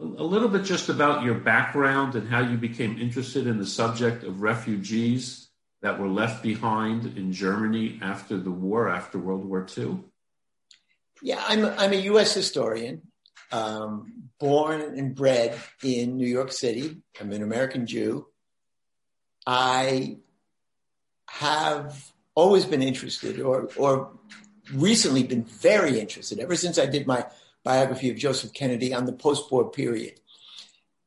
A little bit just about your background and how you became interested in the subject of refugees that were left behind in Germany after the war, after World War II. Yeah, I'm, I'm a U.S. historian, um, born and bred in New York City. I'm an American Jew. I have always been interested or, or recently been very interested ever since I did my biography of Joseph Kennedy on the post war period.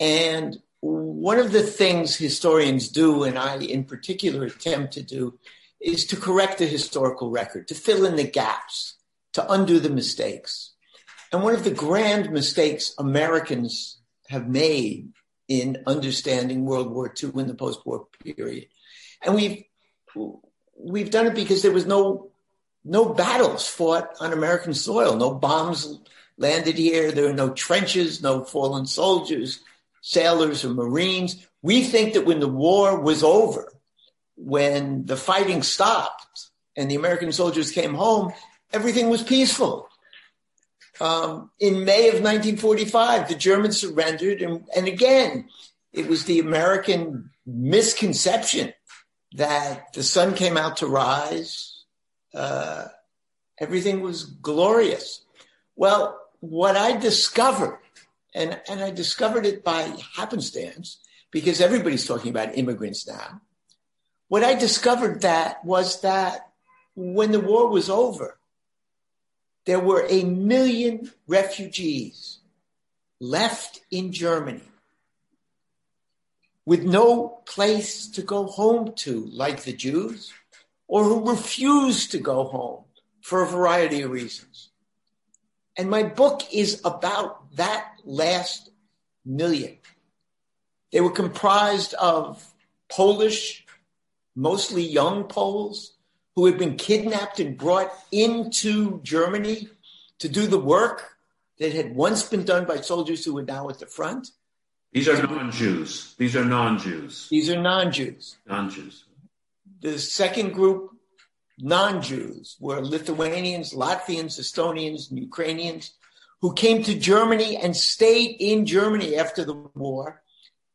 And one of the things historians do, and I in particular attempt to do, is to correct the historical record, to fill in the gaps, to undo the mistakes. And one of the grand mistakes Americans have made in understanding World War II in the post war period. And we've, we've done it because there was no, no battles fought on American soil, no bombs landed here. There were no trenches, no fallen soldiers, sailors, or Marines. We think that when the war was over, when the fighting stopped and the American soldiers came home, everything was peaceful. Um, in May of 1945, the Germans surrendered. And, and again, it was the American misconception that the sun came out to rise. Uh, everything was glorious. Well, what I discovered, and, and I discovered it by happenstance because everybody's talking about immigrants now. What I discovered that was that when the war was over, there were a million refugees left in Germany with no place to go home to, like the Jews, or who refused to go home for a variety of reasons. And my book is about that last million. They were comprised of Polish, mostly young Poles, who had been kidnapped and brought into Germany to do the work that had once been done by soldiers who were now at the front. These are non-Jews. These are non-Jews. These are non-Jews. Non-Jews. The second group, non-Jews, were Lithuanians, Latvians, Estonians, and Ukrainians who came to Germany and stayed in Germany after the war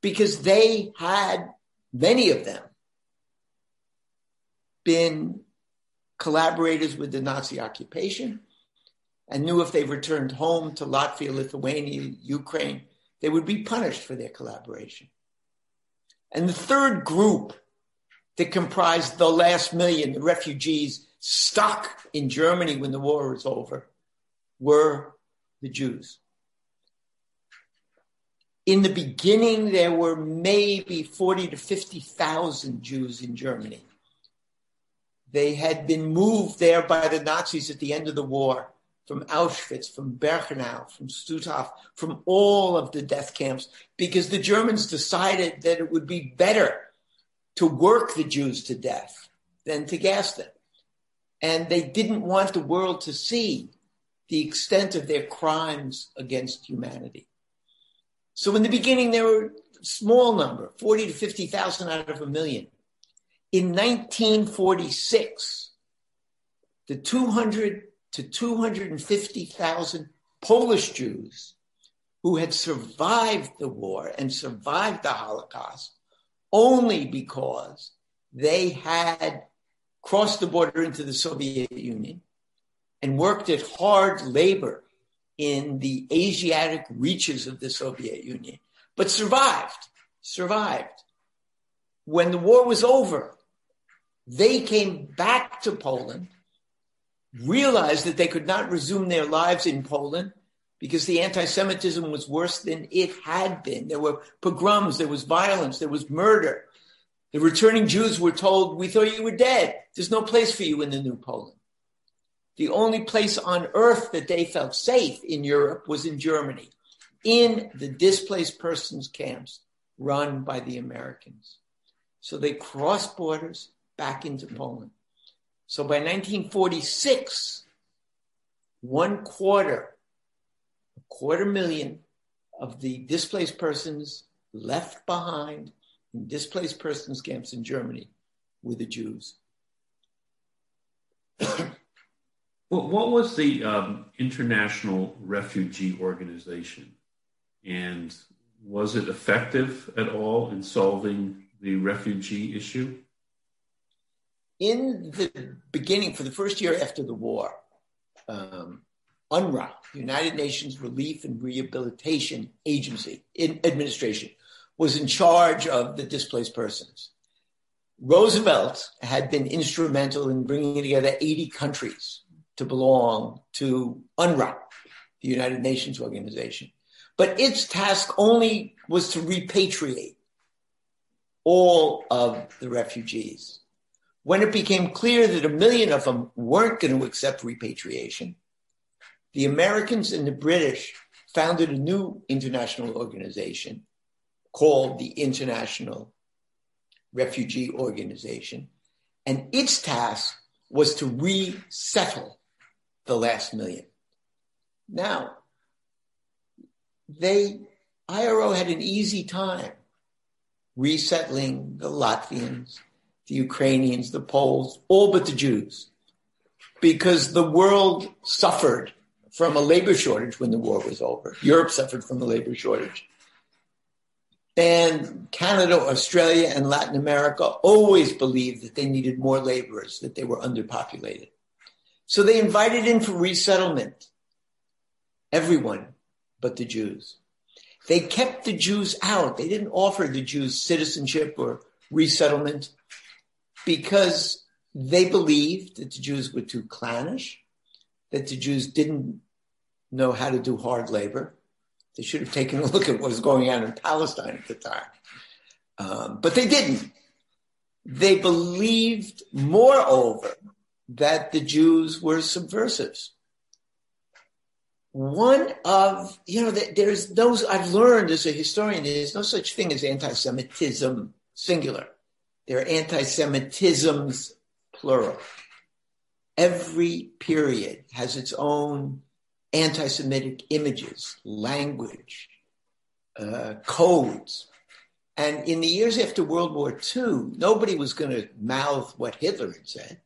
because they had, many of them, been collaborators with the Nazi occupation and knew if they returned home to Latvia, Lithuania, Ukraine, they would be punished for their collaboration. And the third group that comprised the last million, the refugees stuck in Germany when the war was over, were the Jews. In the beginning, there were maybe 40 to 50,000 Jews in Germany. They had been moved there by the Nazis at the end of the war from Auschwitz, from Birkenau, from Stutthof, from all of the death camps, because the Germans decided that it would be better to work the Jews to death than to gas them. And they didn't want the world to see the extent of their crimes against humanity. So in the beginning, there were a small number, 40 to 50,000 out of a million. In 1946, the 200 to 250,000 Polish Jews who had survived the war and survived the Holocaust only because they had crossed the border into the Soviet Union and worked at hard labor in the Asiatic reaches of the Soviet Union, but survived, survived. When the war was over, they came back to Poland, realized that they could not resume their lives in Poland because the anti Semitism was worse than it had been. There were pogroms, there was violence, there was murder. The returning Jews were told, We thought you were dead. There's no place for you in the new Poland. The only place on earth that they felt safe in Europe was in Germany, in the displaced persons camps run by the Americans. So they crossed borders back into Poland. So by 1946, one quarter, quarter million of the displaced persons left behind in displaced persons camps in Germany were the Jews. Well, what was the um, International Refugee Organization And was it effective at all in solving the refugee issue? In the beginning, for the first year after the war, um, UNRRA, United Nations Relief and Rehabilitation Agency administration, was in charge of the displaced persons. Roosevelt had been instrumental in bringing together 80 countries to belong to UNRRA, the United Nations organization. But its task only was to repatriate all of the refugees. When it became clear that a million of them weren't going to accept repatriation, the Americans and the British founded a new international organization called the International Refugee Organization. And its task was to resettle the last million. Now, they, IRO had an easy time resettling the Latvians, the Ukrainians, the Poles, all but the Jews, because the world suffered from a labor shortage when the war was over. Europe suffered from a labor shortage. And Canada, Australia, and Latin America always believed that they needed more laborers, that they were underpopulated. So they invited in for resettlement everyone but the Jews. They kept the Jews out. They didn't offer the Jews citizenship or resettlement because they believed that the Jews were too clannish, that the Jews didn't know how to do hard labor. They should have taken a look at what was going on in Palestine at the time. Um, but they didn't. They believed, moreover, that the Jews were subversives. One of, you know, there's those I've learned as a historian, there's no such thing as anti Semitism singular. There are anti Semitisms plural. Every period has its own anti Semitic images, language, uh, codes. And in the years after World War II, nobody was going to mouth what Hitler had said.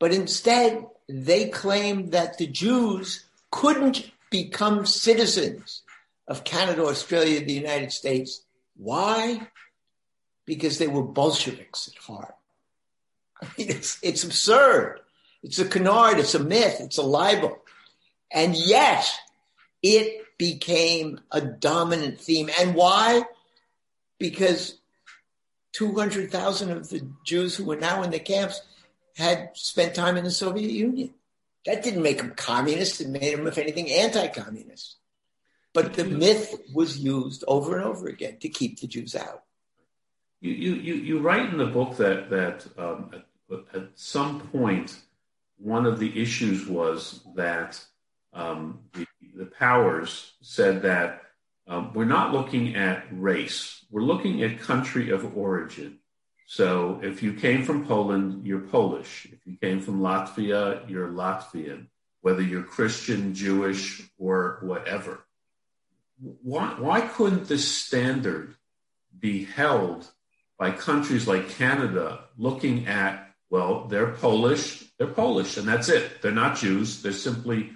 But instead, they claimed that the Jews couldn't become citizens of Canada, Australia, the United States. Why? Because they were Bolsheviks at heart. I mean, it's, it's absurd. It's a canard, it's a myth, it's a libel. And yet it became a dominant theme. And why? Because 200,000 of the Jews who were now in the camps had spent time in the Soviet Union. That didn't make them communists. It made them, if anything, anti communist. But the myth was used over and over again to keep the Jews out. You, you, you write in the book that, that um, at, at some point, one of the issues was that um, the, the, powers said that um, we're not looking at race, we're looking at country of origin. So if you came from Poland, you're Polish. If you came from Latvia, you're Latvian, whether you're Christian, Jewish, or whatever. Why, why couldn't this standard be held by countries like Canada looking at, well, they're Polish, they're Polish, and that's it. They're not Jews, they're simply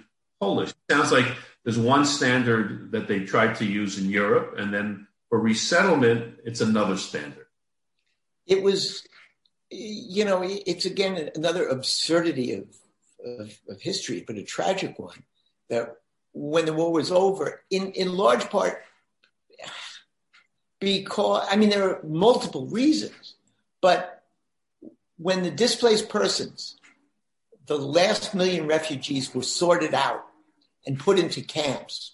Polish. Sounds like there's one standard that they tried to use in Europe, and then for resettlement, it's another standard it was, you know, it's again another absurdity of, of, of history, but a tragic one. That when the war was over, in, in large part, because, I mean, there are multiple reasons, but when the displaced persons, the last million refugees were sorted out and put into camps,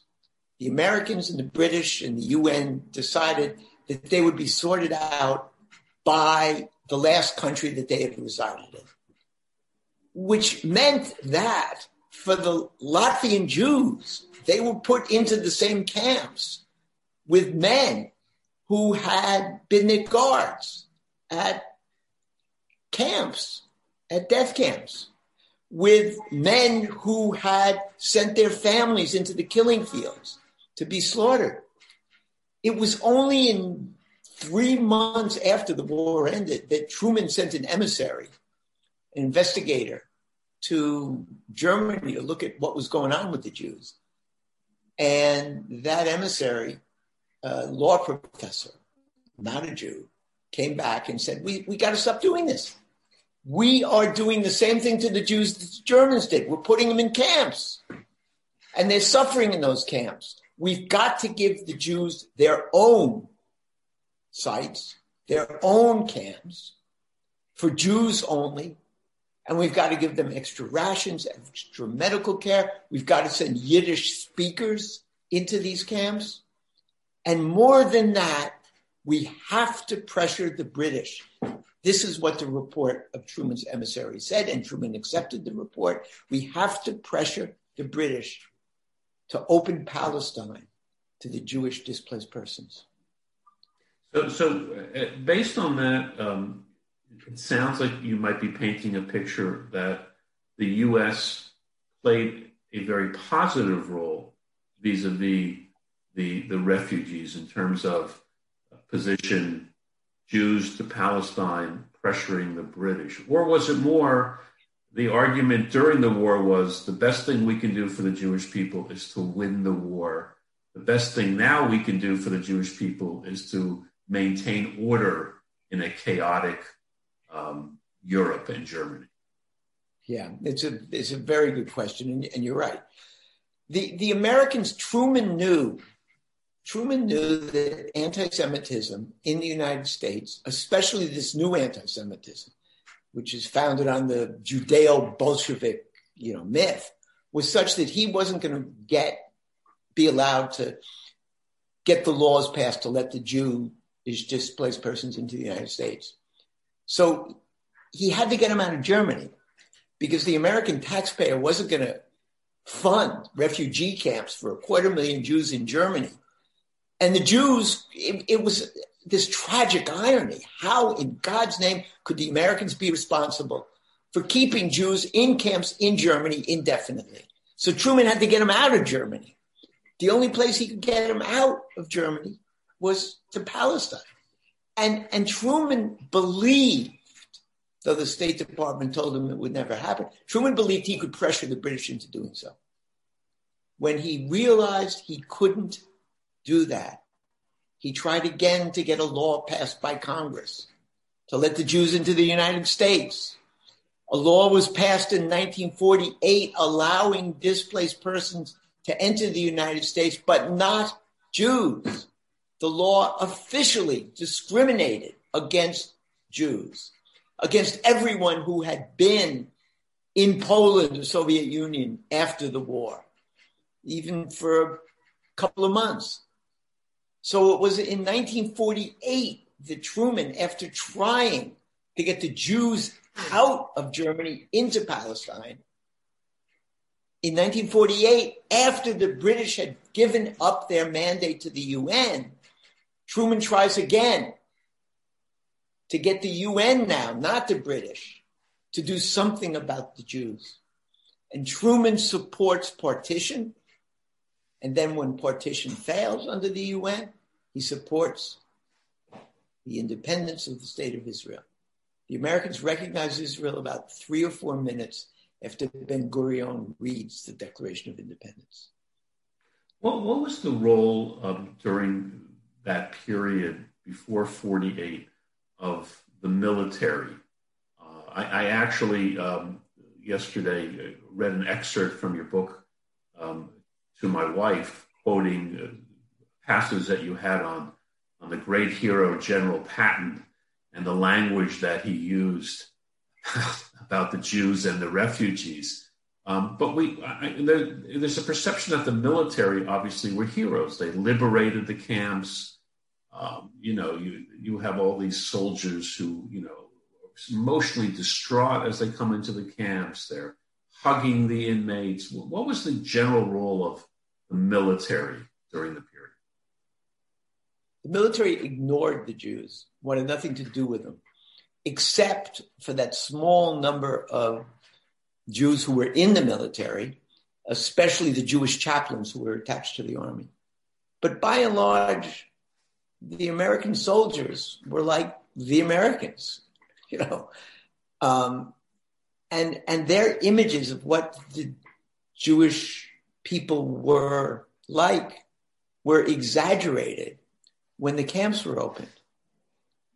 the Americans and the British and the UN decided that they would be sorted out by the last country that they had resided in, which meant that for the Latvian Jews, they were put into the same camps with men who had been their guards at camps, at death camps, with men who had sent their families into the killing fields to be slaughtered. It was only in three months after the war ended that Truman sent an emissary, an investigator, to Germany to look at what was going on with the Jews. And that emissary, uh, law professor, not a Jew, came back and said, we, we got to stop doing this. We are doing the same thing to the Jews that the Germans did. We're putting them in camps. And they're suffering in those camps. We've got to give the Jews their own sites, their own camps for Jews only. And we've got to give them extra rations, extra medical care. We've got to send Yiddish speakers into these camps. And more than that, we have to pressure the British. This is what the report of Truman's emissary said, and Truman accepted the report. We have to pressure the British to open Palestine to the Jewish displaced persons. So, so uh, based on that, um, it sounds like you might be painting a picture that the U.S. played a very positive role vis-a-vis the the refugees in terms of position Jews to Palestine pressuring the British, or was it more the argument during the war was the best thing we can do for the Jewish people is to win the war. The best thing now we can do for the Jewish people is to maintain order in a chaotic um, Europe and Germany? Yeah, it's a it's a very good question, and, and you're right. The the Americans Truman knew Truman knew that anti-Semitism in the United States, especially this new anti-Semitism, which is founded on the Judeo-Bolshevik, you know, myth, was such that he wasn't going to get be allowed to get the laws passed to let the Jew is displaced persons into the United States. So he had to get them out of Germany because the American taxpayer wasn't going to fund refugee camps for a quarter million Jews in Germany. And the Jews, it, it was this tragic irony. How, in God's name, could the Americans be responsible for keeping Jews in camps in Germany indefinitely? So Truman had to get them out of Germany. The only place he could get them out of Germany was to Palestine. And, and Truman believed, though the State Department told him it would never happen, Truman believed he could pressure the British into doing so. When he realized he couldn't do that, he tried again to get a law passed by Congress to let the Jews into the United States. A law was passed in 1948 allowing displaced persons to enter the United States, but not Jews the law officially discriminated against Jews, against everyone who had been in Poland, the Soviet Union, after the war, even for a couple of months. So it was in 1948 that Truman, after trying to get the Jews out of Germany into Palestine, in 1948, after the British had given up their mandate to the UN, Truman tries again to get the UN now, not the British, to do something about the Jews. And Truman supports partition. And then when partition fails under the UN, he supports the independence of the state of Israel. The Americans recognize Israel about three or four minutes after Ben Gurion reads the Declaration of Independence. What, what was the role um, during that period before 48 of the military. Uh, I, I, actually um, yesterday read an excerpt from your book to my wife, quoting uh, passages that you had on, on the great hero General Patton and the language that he used about the Jews and the refugees. Um, but we, I, there, there's a perception that the military obviously were heroes. They liberated the camps. Um, you know, you you have all these soldiers who, you know, emotionally distraught as they come into the camps. They're hugging the inmates. What was the general role of the military during the period? The military ignored the Jews, wanted nothing to do with them, except for that small number of Jews who were in the military, especially the Jewish chaplains who were attached to the army. But by and large, the American soldiers were like the Americans, you know, um, and and their images of what the Jewish people were like were exaggerated when the camps were opened.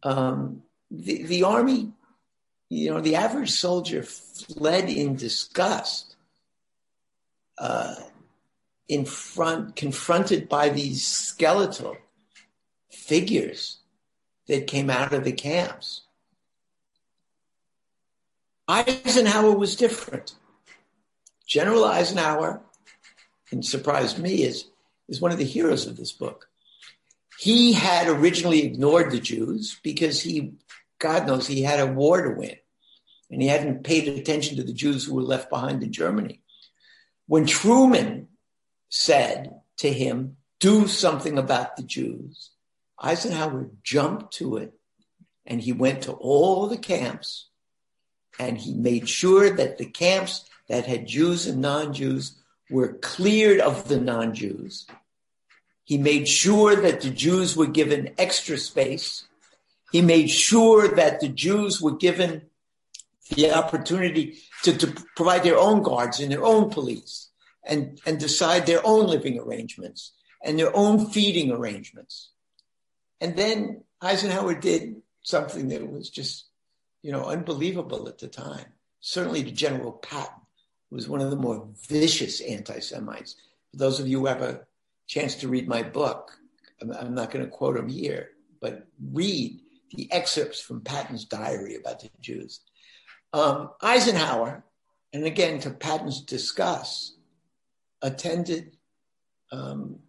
Um, the, the army, you know, the average soldier fled in disgust, uh, in front, confronted by these skeletal figures that came out of the camps. Eisenhower was different. General Eisenhower, and surprised me, is, is one of the heroes of this book. He had originally ignored the Jews because he, God knows, he had a war to win. And he hadn't paid attention to the Jews who were left behind in Germany. When Truman said to him, do something about the Jews, Eisenhower jumped to it and he went to all the camps and he made sure that the camps that had Jews and non Jews were cleared of the non Jews. He made sure that the Jews were given extra space. He made sure that the Jews were given the opportunity to, to provide their own guards and their own police and, and decide their own living arrangements and their own feeding arrangements. And then Eisenhower did something that was just, you know, unbelievable at the time. Certainly to General Patton, was one of the more vicious anti-Semites. For those of you who have a chance to read my book, I'm, I'm not going to quote him here, but read the excerpts from Patton's diary about the Jews. Um, Eisenhower, and again to Patton's disgust, attended um,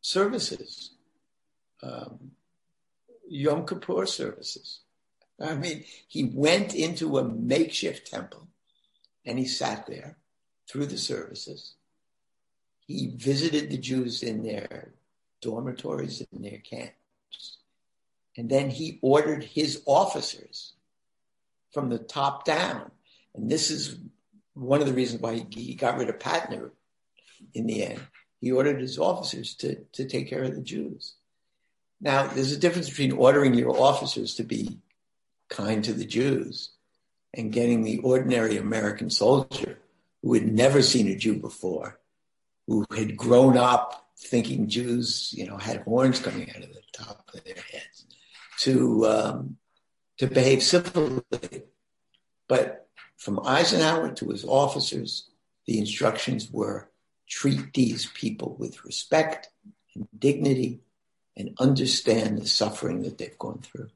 services um, Yom Kippur services. I mean, he went into a makeshift temple and he sat there through the services. He visited the Jews in their dormitories, in their camps. And then he ordered his officers from the top down. And this is one of the reasons why he got rid of Patton in the end. He ordered his officers to, to take care of the Jews. Now, there's a difference between ordering your officers to be kind to the Jews and getting the ordinary American soldier who had never seen a Jew before, who had grown up thinking Jews, you know, had horns coming out of the top of their heads, to um, to behave civilly. But from Eisenhower to his officers, the instructions were treat these people with respect and dignity and understand the suffering that they've gone through.